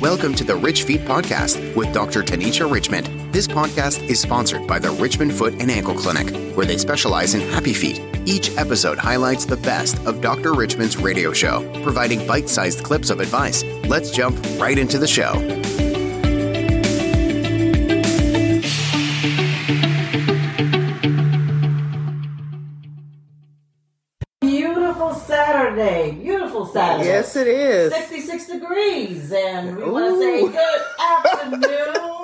Welcome to the Rich Feet Podcast with Dr. Tanisha Richmond. This podcast is sponsored by the Richmond Foot and Ankle Clinic, where they specialize in happy feet. Each episode highlights the best of Dr. Richmond's radio show, providing bite sized clips of advice. Let's jump right into the show. Saturday. Yes, it is. 66 degrees. And we want to say good afternoon.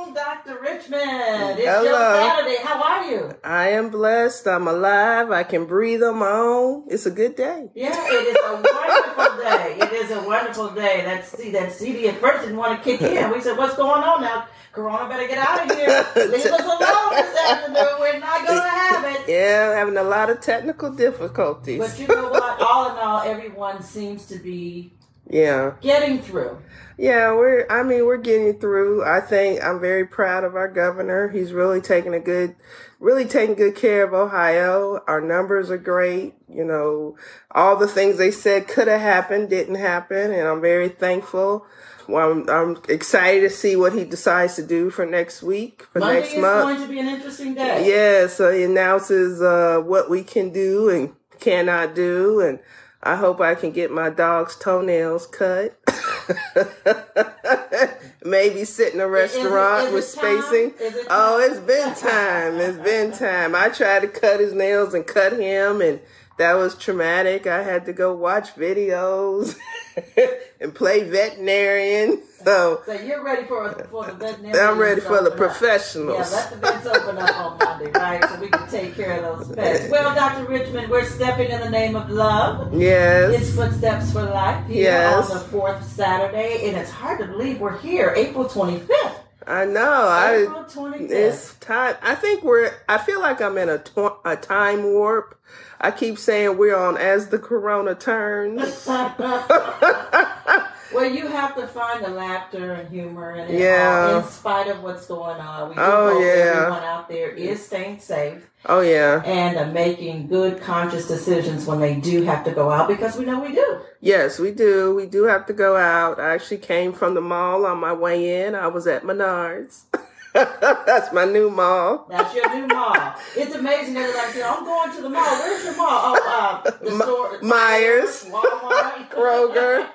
Richmond. It's your Hello. Saturday. How are you? I am blessed. I'm alive. I can breathe on my own. It's a good day. Yeah, it is a wonderful day. It is a wonderful day. That see that CD at first didn't want to kick in. We said, "What's going on now? Corona better get out of here. Leave us alone this afternoon. We're not going to have it." Yeah, having a lot of technical difficulties. But you know what? All in all, everyone seems to be yeah. getting through. Yeah, we're I mean, we're getting through. I think I'm very proud of our governor. He's really taking a good really taking good care of Ohio. Our numbers are great. You know, all the things they said could have happened didn't happen, and I'm very thankful. Well, I'm, I'm excited to see what he decides to do for next week, for Monday next is month. going to be an interesting day. Yeah, so he announces uh, what we can do and cannot do, and I hope I can get my dog's toenails cut. Maybe sit in a restaurant is it with spacing. It oh, it's been time. It's been time. I tried to cut his nails and cut him, and that was traumatic. I had to go watch videos and play veterinarian. So So you're ready for for the veterinarian. I'm ready for the open up. professionals. Yeah, let the vets open up on Monday, right? So we can take care of those pets. Well, Dr. Richmond, we're stepping in the name of love. yes. It's Footsteps for Life here Yes. on the fourth Saturday, and it's hard to believe we're here, April 25th. I know. I 25th. It's time. I think we're. I feel like I'm in a tw- a time warp. I keep saying we're on as the corona turns. well, you have to find the laughter and humor in it Yeah. all, in spite of what's going on. We do Oh, hope yeah. everyone out there is staying safe. oh yeah. and uh, making good conscious decisions when they do have to go out because we know we do. Yes, we do. We do have to go out. I actually came from the mall on my way in. I was at Menards. That's my new mall. That's your new mall. It's amazing. Everybody says, "I'm going to the mall." Where's your mall? Oh, uh, the store. Meijer's. Walmart, Kroger.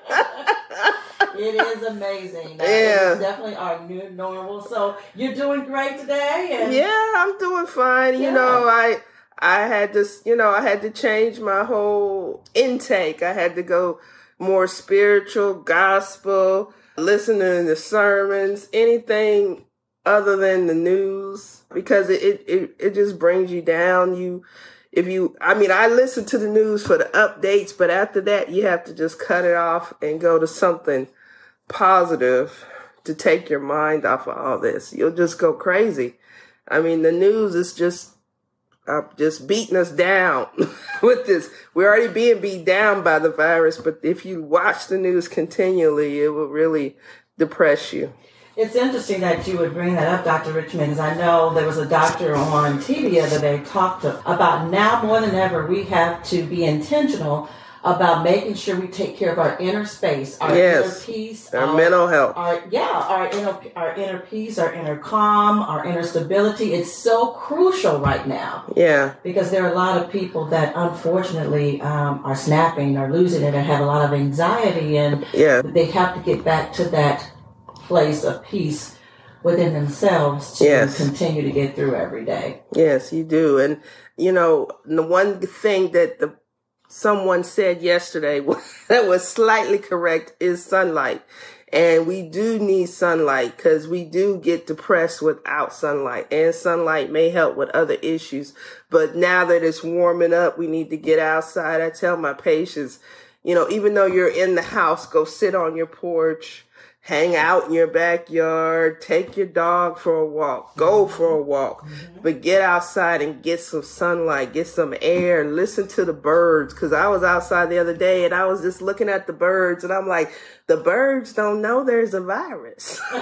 it is amazing. It Yeah. is definitely our new normal. So you're doing great today. And Yeah, I'm doing fine. You know, I I had to, you know, I had to change my whole intake. I had to go more spiritual, gospel, listening to sermons, anything other than the news because it it it, just brings you down. You if you I mean, I listen to the news for the updates, but after that, you have to just cut it off and go to something positive to take your mind off of all this. You'll just go crazy. I mean, the news is just uh, just beating us down with this. We're already being beat down by the virus, but if you watch the news continually, it will really depress you. It's interesting that you would bring that up, Dr. Richmond, because I know there was a doctor on TV the other day talked about now more than ever we have to be intentional about making sure we take care of our inner space, our Yes. inner peace, Our mental health. our yeah, our inner our inner peace, our inner calm, our inner stability. It's so crucial right now Yeah, because there are a lot of people that unfortunately um, are snapping or losing it and have a lot of anxiety and yeah, they have to get back to that place of peace within themselves to Yes. continue to get through every day. yes, you do. And you know, the one thing that the someone said yesterday that was slightly correct is sunlight. And we do need sunlight because we do get depressed without sunlight and sunlight may help with other issues. But now that it's warming up, we need to get outside. I tell my patients, you know, even though you're in the house, go sit on your porch, hang out in your backyard, take your dog for a walk, go mm-hmm. for a walk, mm-hmm. but get outside and get some sunlight, get some air, and listen to the birds. Cause I was outside the other day and I was just looking at the birds and I'm like, the birds don't know there's a virus.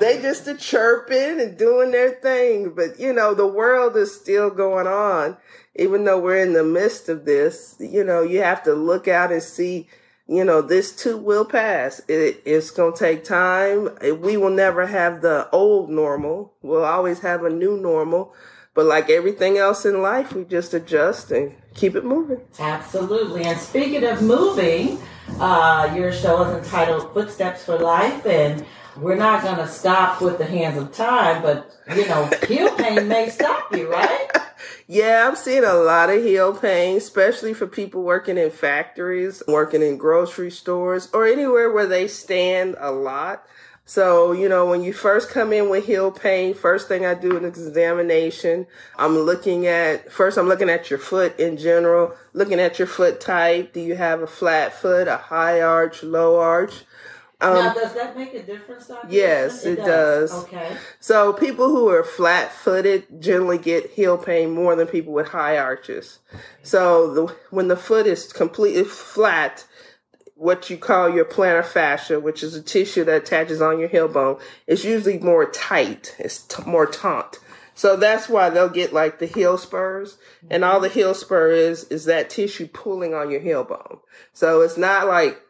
they just are chirping and doing their thing. But you know, the world is still going on. Even though we're in the midst of this, you know, you have to look out and see you know, this too will pass. It, it's going to take time. We will never have the old normal. We'll always have a new normal. But like everything else in life, we just adjust and keep it moving. Absolutely. And speaking of moving, uh, your show is entitled Footsteps for Life. And we're not going to stop with the hands of time, but, you know, heel pain may stop you, right? Yeah, I'm seeing a lot of heel pain, especially for people working in factories, working in grocery stores, or anywhere where they stand a lot. So, you know, when you first come in with heel pain, first thing I do an examination. I'm looking at, first I'm looking at your foot in general, looking at your foot type. Do you have a flat foot, a high arch, low arch? Um, now, does that make a difference, Dr. Yes, it, it does. does. Okay. So people who are flat footed generally get heel pain more than people with high arches. So the, when the foot is completely flat, what you call your plantar fascia, which is a tissue that attaches on your heel bone, is usually more tight. It's t- more taut. So that's why they'll get like the heel spurs. And all the heel spur is, is that tissue pulling on your heel bone. So it's not like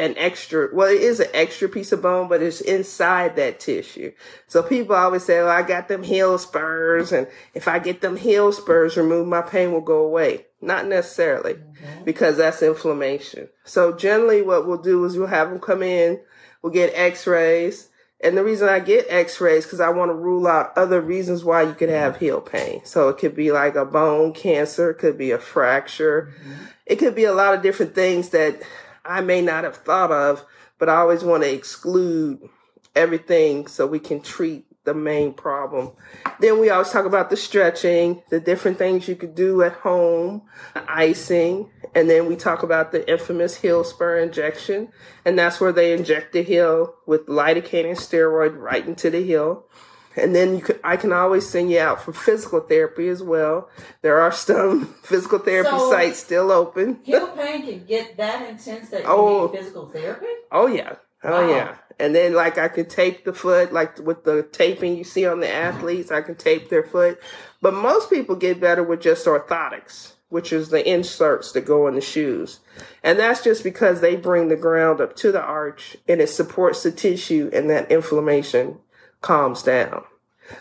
an extra, well, it is an extra piece of bone, but it's inside that tissue. So people always say, well, I got them heel spurs. And if I get them heel spurs removed, my pain will go away. Not necessarily mm-hmm. because that's inflammation. So generally what we'll do is we'll have them come in, we'll get x-rays. And the reason I get x-rays because I want to rule out other reasons why you could have heel pain. So it could be like a bone cancer, it could be a fracture. Mm-hmm. It could be a lot of different things that I may not have thought of, but I always want to exclude everything so we can treat the main problem. Then we always talk about the stretching, the different things you could do at home, icing, and then we talk about the infamous heel spur injection, and that's where they inject the heel with lidocaine and steroid right into the heel. And then you could, I can always send you out for physical therapy as well. There are some physical therapy so sites still open. Heel pain can get that intense that you oh, need physical therapy? Oh yeah. Oh wow. yeah. And then like I can tape the foot, like with the taping you see on the athletes, I can tape their foot. But most people get better with just orthotics, which is the inserts that go in the shoes. And that's just because they bring the ground up to the arch and it supports the tissue and that inflammation calms down.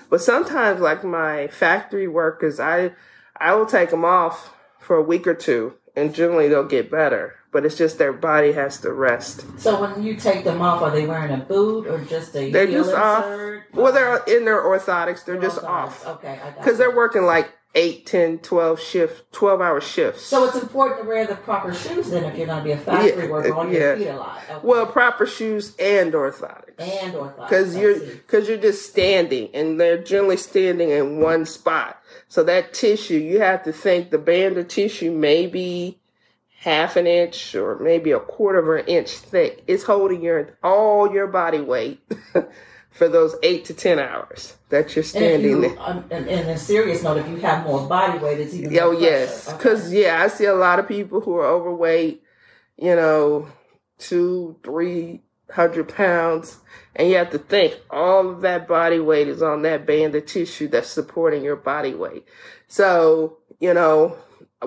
But sometimes, like my factory workers, I I will take them off for a week or two, and generally they'll get better. But it's just their body has to rest. So when you take them off, are they wearing a boot or just a? They're just off. Well, they're in their orthotics. They're, they're just orthotics. off. Okay, because they're working like 8, 10, 12 shift, 12 hour shifts. So it's important to wear the proper shoes then if you're going to be a factory yeah, worker on yeah. your feet a lot. Okay. Well, proper shoes and orthotics. And orthotics. Because you're, cause you're just standing and they're generally standing in one spot. So that tissue, you have to think the band of tissue may be half an inch or maybe a quarter of an inch thick. It's holding your, all your body weight. for those eight to ten hours that you're standing you, there. Um, and, and, a serious note, if you have more body weight, it's even. Oh yes, because okay. yeah, I see a lot of people who are overweight. You know, two, three hundred pounds, and you have to think all of that body weight is on that band of tissue that's supporting your body weight. So you know,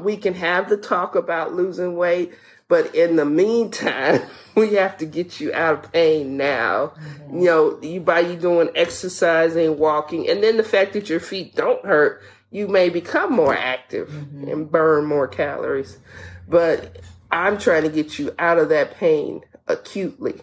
we can have the talk about losing weight, but in the meantime, we have to get you out of pain now. Mm-hmm. You know, you by you doing exercising, walking, and then the fact that your feet don't hurt, you may become more active mm-hmm. and burn more calories. But I'm trying to get you out of that pain acutely.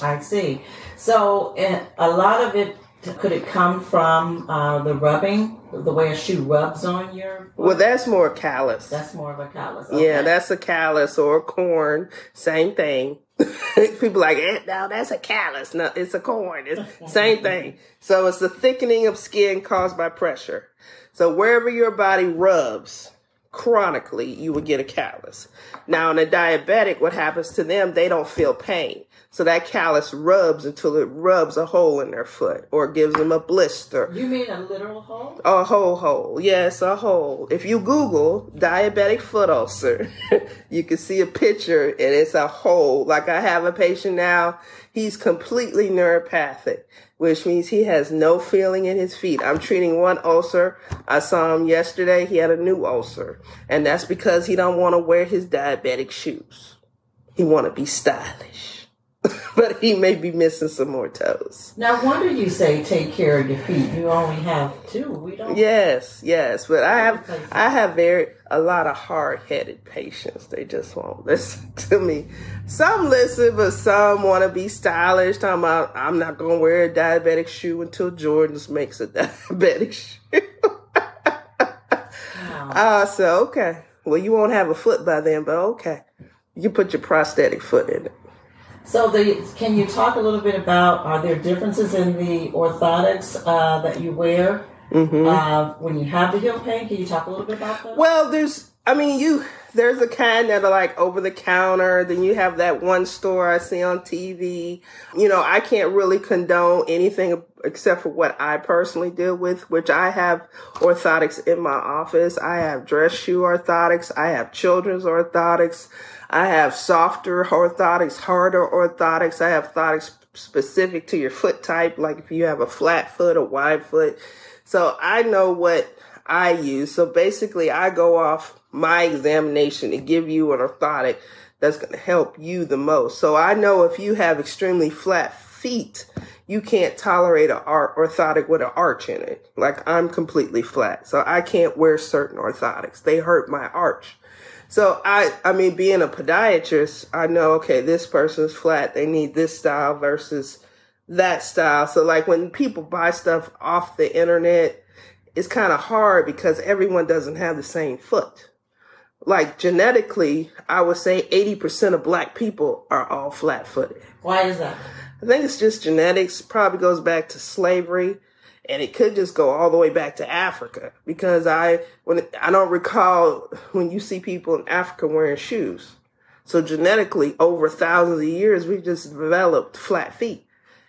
I see. So, a lot of it could it come from uh, the rubbing, the way a shoe rubs on your? Foot? Well, that's more callus. That's more of a callus. Okay. Yeah, that's a callus or a corn. Same thing. People like, eh, no, that's a callus. No, it's a corn. It's same thing. So it's the thickening of skin caused by pressure. So wherever your body rubs chronically, you would get a callus. Now, in a diabetic, what happens to them? They don't feel pain. So that callus rubs until it rubs a hole in their foot or gives them a blister. You mean a literal hole? A whole hole. Yes, a hole. If you Google diabetic foot ulcer, you can see a picture and it's a hole. Like I have a patient now, he's completely neuropathic, which means he has no feeling in his feet. I'm treating one ulcer. I saw him yesterday. He had a new ulcer and that's because he don't want to wear his diabetic shoes. he want to be stylish, but he may be missing some more toes. Now, wonder you say take care of your feet. You only have two. We don't. Yes, yes, but I have I have very a lot of hard headed patients. They just won't listen to me. Some listen, but some want to be stylish. Talking about I'm not gonna wear a diabetic shoe until Jordan's makes a diabetic shoe. wow. Uh, so okay. Well, you won't have a foot by then, but okay. You put your prosthetic foot in it. So, the, can you talk a little bit about are there differences in the orthotics uh, that you wear mm-hmm. uh, when you have the heel pain? Can you talk a little bit about that? Well, there's, I mean, you there's a kind that are like over the counter. Then you have that one store I see on TV. You know, I can't really condone anything except for what I personally deal with, which I have orthotics in my office. I have dress shoe orthotics. I have children's orthotics. I have softer orthotics, harder orthotics. I have orthotics specific to your foot type, like if you have a flat foot, a wide foot. So I know what I use. So basically, I go off my examination to give you an orthotic that's going to help you the most. So I know if you have extremely flat feet, you can't tolerate an orthotic with an arch in it. Like I'm completely flat. So I can't wear certain orthotics. They hurt my arch. So I, I mean, being a podiatrist, I know, okay, this person's flat. They need this style versus that style. So like when people buy stuff off the internet, it's kind of hard because everyone doesn't have the same foot. Like genetically, I would say 80% of black people are all flat footed. Why is that? I think it's just genetics, probably goes back to slavery and it could just go all the way back to Africa because I when I don't recall when you see people in Africa wearing shoes. So genetically over thousands of years we've just developed flat feet.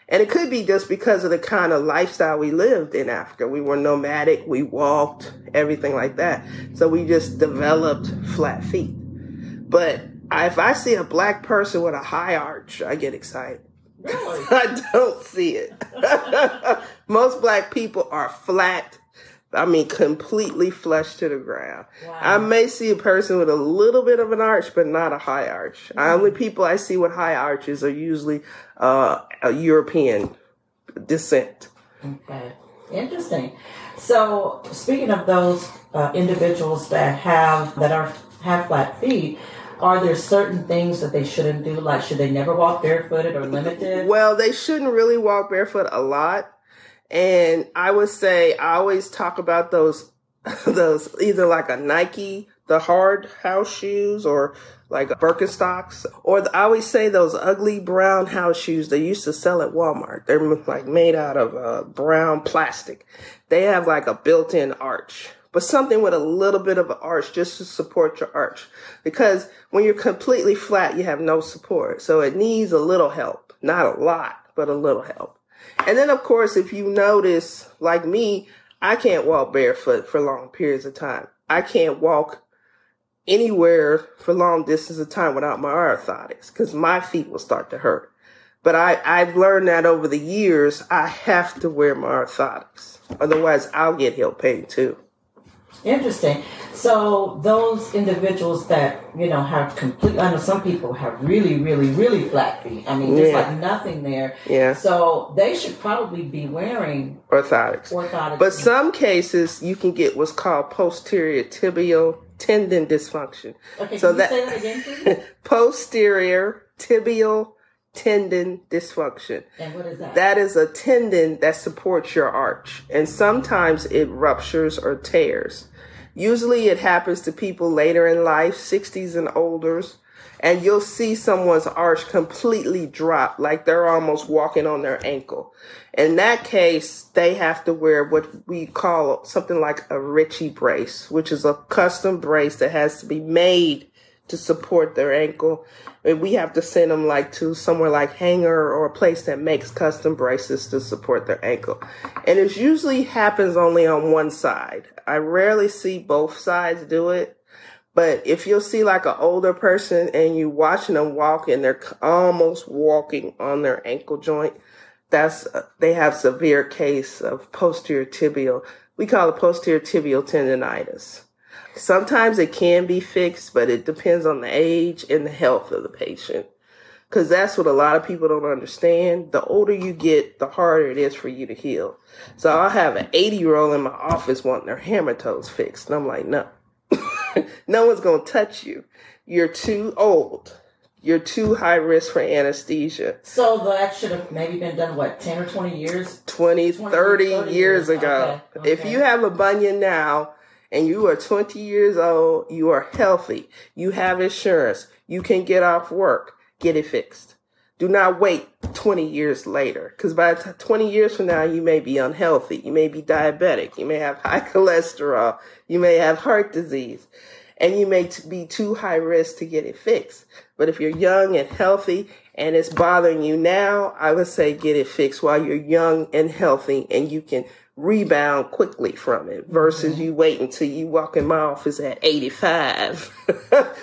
And it could be just because of the kind of lifestyle we lived in Africa. We were nomadic, we walked, everything like that. So we just developed flat feet. But if I see a black person with a high arch, I get excited. Really? I don't see it. Most black people are flat. I mean, completely flush to the ground. Wow. I may see a person with a little bit of an arch, but not a high arch. Mm-hmm. Only people I see with high arches are usually uh, a European descent. Okay, interesting. So, speaking of those uh, individuals that have that are have flat feet, are there certain things that they shouldn't do? Like, should they never walk barefooted or limited? Well, they shouldn't really walk barefoot a lot. And I would say I always talk about those, those either like a Nike, the hard house shoes or like a Birkenstocks, or the, I always say those ugly brown house shoes they used to sell at Walmart. They're like made out of uh, brown plastic. They have like a built-in arch but something with a little bit of an arch just to support your arch. Because when you're completely flat, you have no support. So it needs a little help. Not a lot, but a little help. And then, of course, if you notice, like me, I can't walk barefoot for long periods of time. I can't walk anywhere for long distances of time without my orthotics because my feet will start to hurt. But I, I've learned that over the years, I have to wear my orthotics. Otherwise, I'll get heel pain too. Interesting. So those individuals that you know have complete. I know some people have really, really, really flat feet. I mean, there's yeah. like nothing there. Yeah. So they should probably be wearing orthotics. Orthotics. But some cases you can get what's called posterior tibial tendon dysfunction. Okay. So that, that again, posterior tibial tendon dysfunction. And what is that? That is a tendon that supports your arch. And sometimes it ruptures or tears. Usually it happens to people later in life, 60s and older, and you'll see someone's arch completely drop, like they're almost walking on their ankle. In that case, they have to wear what we call something like a Richie brace, which is a custom brace that has to be made to support their ankle. And we have to send them like to somewhere like Hanger or a place that makes custom braces to support their ankle. And it usually happens only on one side. I rarely see both sides do it. But if you'll see like an older person and you watching them walk and they're almost walking on their ankle joint, that's, uh, they have severe case of posterior tibial. We call it posterior tibial tendonitis. Sometimes it can be fixed, but it depends on the age and the health of the patient. Cause that's what a lot of people don't understand. The older you get, the harder it is for you to heal. So I'll have an 80 year old in my office wanting their hammer toes fixed. And I'm like, no, no one's going to touch you. You're too old. You're too high risk for anesthesia. So that should have maybe been done, what, 10 or 20 years? 20, 20, 30, 30 years years. ago. Okay, If you have a bunion now and you are 20 years old, you are healthy, you have insurance, you can get off work, get it fixed. Do not wait 20 years later because by t- 20 years from now, you may be unhealthy. You may be diabetic. You may have high cholesterol. You may have heart disease and you may be too high risk to get it fixed. But if you're young and healthy and it's bothering you now, I would say get it fixed while you're young and healthy and you can rebound quickly from it versus mm-hmm. you wait until you walk in my office at 85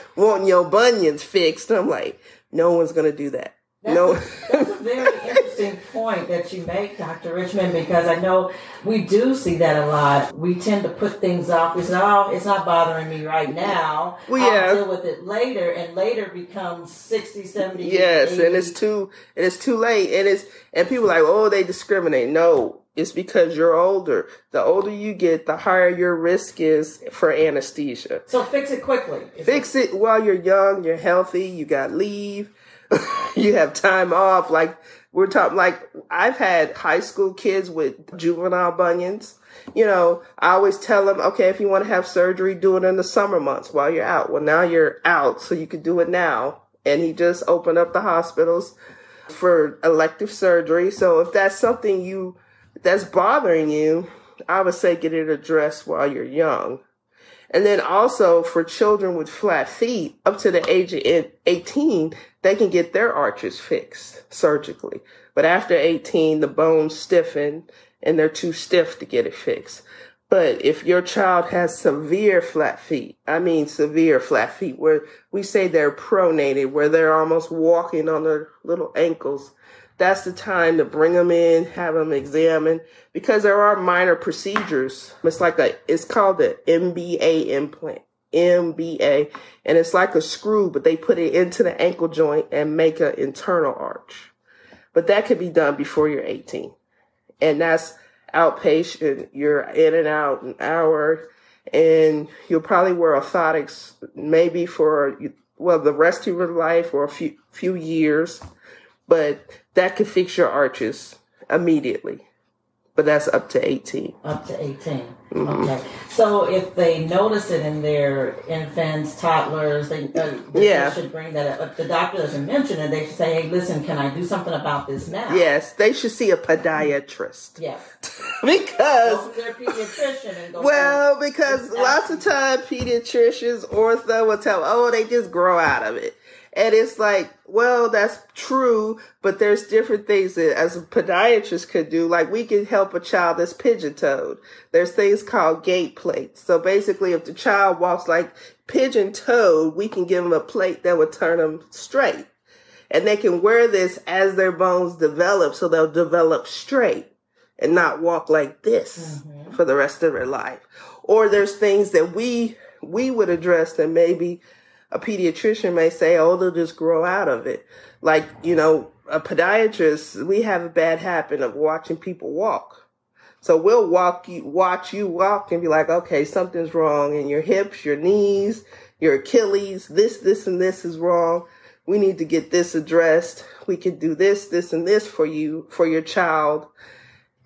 wanting your bunions fixed. I'm like, no one's going to do that. That's, no. a, that's a very interesting point that you make, Dr. Richmond, because I know we do see that a lot. We tend to put things off. We say, oh, it's not bothering me right now. Well, yeah. I'll deal with it later, and later becomes 60, 70, Yes, 80. and it's too and it's too late, and it's and people are like, oh, they discriminate. No, it's because you're older. The older you get, the higher your risk is for anesthesia. So fix it quickly. Fix it while you're young, you're healthy, you got leave, you have time off. Like we're talking, like I've had high school kids with juvenile bunions. You know, I always tell them, okay, if you want to have surgery, do it in the summer months while you're out. Well, now you're out, so you can do it now. And he just opened up the hospitals for elective surgery. So if that's something you that's bothering you, I would say get it addressed while you're young. And then also for children with flat feet up to the age of 18, they can get their arches fixed surgically. But after 18, the bones stiffen and they're too stiff to get it fixed. But if your child has severe flat feet, I mean severe flat feet, where we say they're pronated, where they're almost walking on their little ankles, that's the time to bring them in, have them examined, because there are minor procedures. It's like a, it's called the MBA implant, MBA, and it's like a screw, but they put it into the ankle joint and make an internal arch. But that could be done before you're 18. And that's outpatient. You're in and out an hour and you'll probably wear orthotics maybe for, well, the rest of your life or a few, few years but that could fix your arches immediately. But that's up to 18. Up to 18. Mm-hmm. Okay. So if they notice it in their infants, toddlers, they, uh, they Yeah. should bring that up. If the doctor doesn't mention it, they should say, hey, listen, can I do something about this now? Yes, they should see a podiatrist Yeah. because Go to their pediatrician and go Well, because lots of times pediatricians, ortho will tell, oh, they just grow out of it. And it's like, well, that's true, but there's different things that as a podiatrist could do. Like we can help a child that's pigeon toed. There's things called gait plates. So basically, if the child walks like pigeon toed, we can give them a plate that would turn them straight. And they can wear this as their bones develop, so they'll develop straight and not walk like this mm-hmm. for the rest of their life. Or there's things that we we would address that maybe a pediatrician may say, oh, they'll just grow out of it. Like, you know, a podiatrist, we have a bad habit of watching people walk. So we'll walk you, watch you walk and be like, okay, something's wrong in your hips, your knees, your Achilles, this, this, and this is wrong. We need to get this addressed. We can do this, this, and this for you, for your child.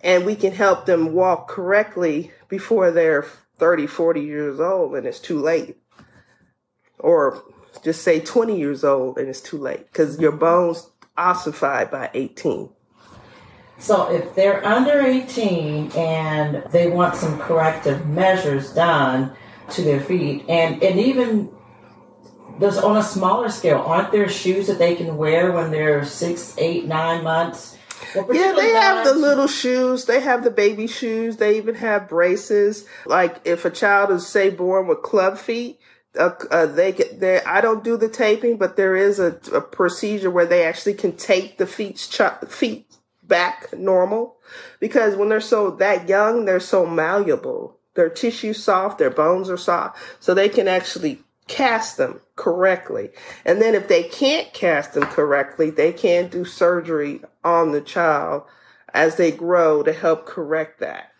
And we can help them walk correctly before they're 30, 40 years old and it's too late. Or just say 20 years old and it's too late because your bones ossified by 18. So if they're under 18 and they want some corrective measures done to their feet, and, and even there's on a smaller scale, aren't there shoes that they can wear when they're six, eight, nine months? Well, Yeah, they have the little shoes. They have the baby shoes. They even have braces. Like if a child is say born with club feet, uh, uh, they there. I don't do the taping, but there is a, a procedure where they actually can tape the feet ch- feet back normal because when they're so that young, they're so malleable. their tissue soft, their bones are soft, so they can actually cast them correctly. And then if they can't cast them correctly, they can do surgery on the child as they grow to help correct that.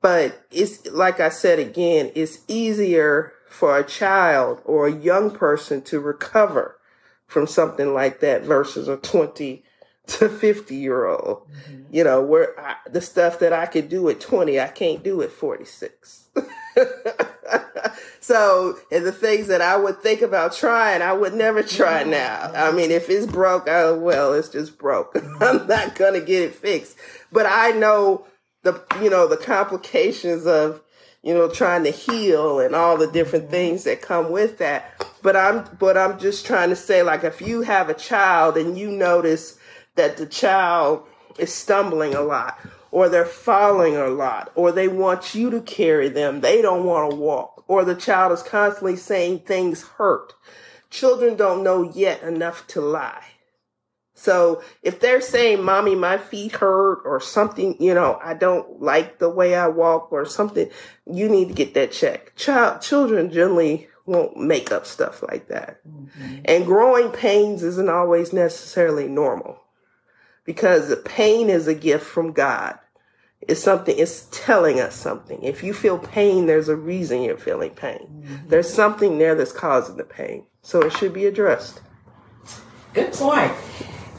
But it's like I said again, it's easier for a child or a young person to recover from something like that versus a 20 to 50 year old. Mm-hmm. You know, where I, the stuff that I could do at 20, I can't do at 46. so, and the things that I would think about trying, I would never try now. I mean, if it's broke, oh, well, it's just broke. Mm-hmm. I'm not going to get it fixed. But I know the, you know, the complications of, you know, trying to heal and all the different mm-hmm. things that come with that. But I'm, but I'm just trying to say, like, if you have a child and you notice that the child is stumbling a lot or they're falling a lot or they want you to carry them, they don't want to walk, or the child is constantly saying things hurt. Children don't know yet enough to lie. So if they're saying, mommy, my feet hurt or something, you know, I don't like the way I walk or something, you need to get that checked. Child, children generally won't make up stuff like that. Mm-hmm. And growing pains isn't always necessarily normal because the pain is a gift from God. It's something, it's telling us something. If you feel pain, there's a reason you're feeling pain. Mm-hmm. There's something there that's causing the pain. So it should be addressed. Good point.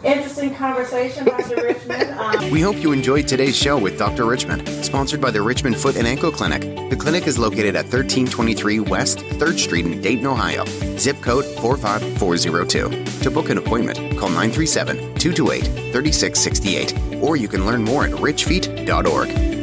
Interesting conversation, Dr. Richmond. Um, we hope you enjoyed today's show with Dr. Richmond, sponsored by the Richmond Foot and Ankle Clinic. The clinic is located at 1323 West 3rd Street in Dayton, Ohio. Zip code 45402. To book an appointment, call 937 228 3668, or you can learn more at richfeet.org.